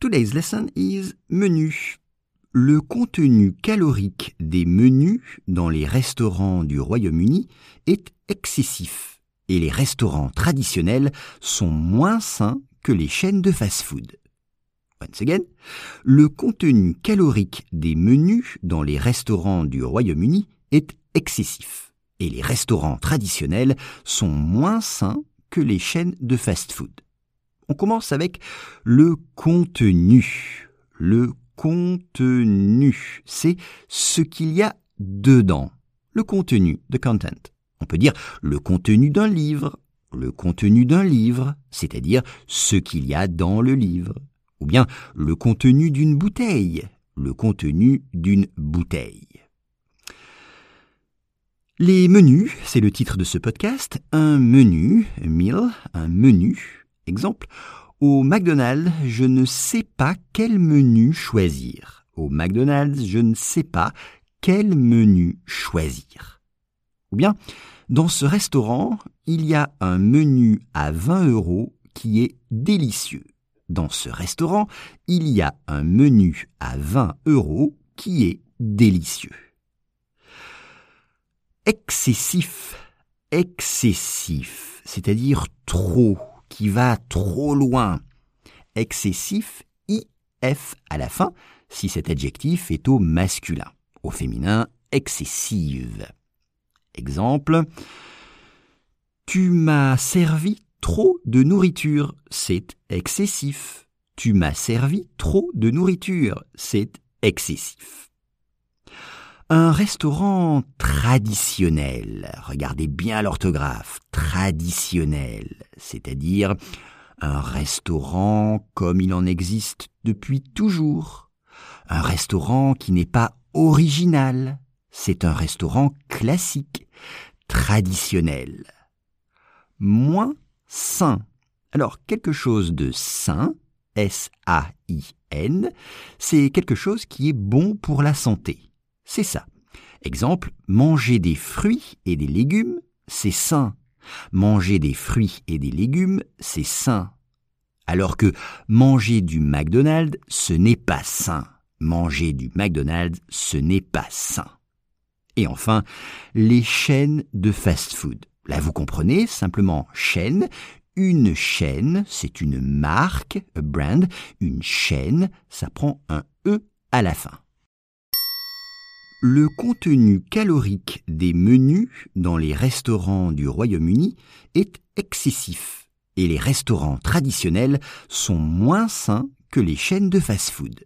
Today's lesson is menu. Le contenu calorique des menus dans les restaurants du Royaume-Uni est excessif et les restaurants traditionnels sont moins sains que les chaînes de fast-food. Once again, le contenu calorique des menus dans les restaurants du Royaume-Uni est excessif et les restaurants traditionnels sont moins sains que les chaînes de fast-food. On commence avec le contenu. Le contenu, c'est ce qu'il y a dedans. Le contenu, the content. On peut dire le contenu d'un livre, le contenu d'un livre, c'est-à-dire ce qu'il y a dans le livre ou bien le contenu d'une bouteille, le contenu d'une bouteille. Les menus, c'est le titre de ce podcast. Un menu, meal, un menu. Exemple, au McDonald's, je ne sais pas quel menu choisir. Au McDonald's, je ne sais pas quel menu choisir. Ou bien, dans ce restaurant, il y a un menu à 20 euros qui est délicieux. Dans ce restaurant, il y a un menu à 20 euros qui est délicieux. Excessif, excessif, c'est-à-dire trop, qui va trop loin. Excessif, IF à la fin, si cet adjectif est au masculin. Au féminin, excessive. Exemple, tu m'as servi Trop de nourriture, c'est excessif. Tu m'as servi trop de nourriture, c'est excessif. Un restaurant traditionnel, regardez bien l'orthographe, traditionnel, c'est-à-dire un restaurant comme il en existe depuis toujours. Un restaurant qui n'est pas original, c'est un restaurant classique, traditionnel. Moins sain. Alors, quelque chose de sain, S-A-I-N, c'est quelque chose qui est bon pour la santé. C'est ça. Exemple, manger des fruits et des légumes, c'est sain. Manger des fruits et des légumes, c'est sain. Alors que manger du McDonald's, ce n'est pas sain. Manger du McDonald's, ce n'est pas sain. Et enfin, les chaînes de fast-food. Là, vous comprenez, simplement chaîne. Une chaîne, c'est une marque, a brand. Une chaîne, ça prend un E à la fin. Le contenu calorique des menus dans les restaurants du Royaume-Uni est excessif et les restaurants traditionnels sont moins sains que les chaînes de fast-food.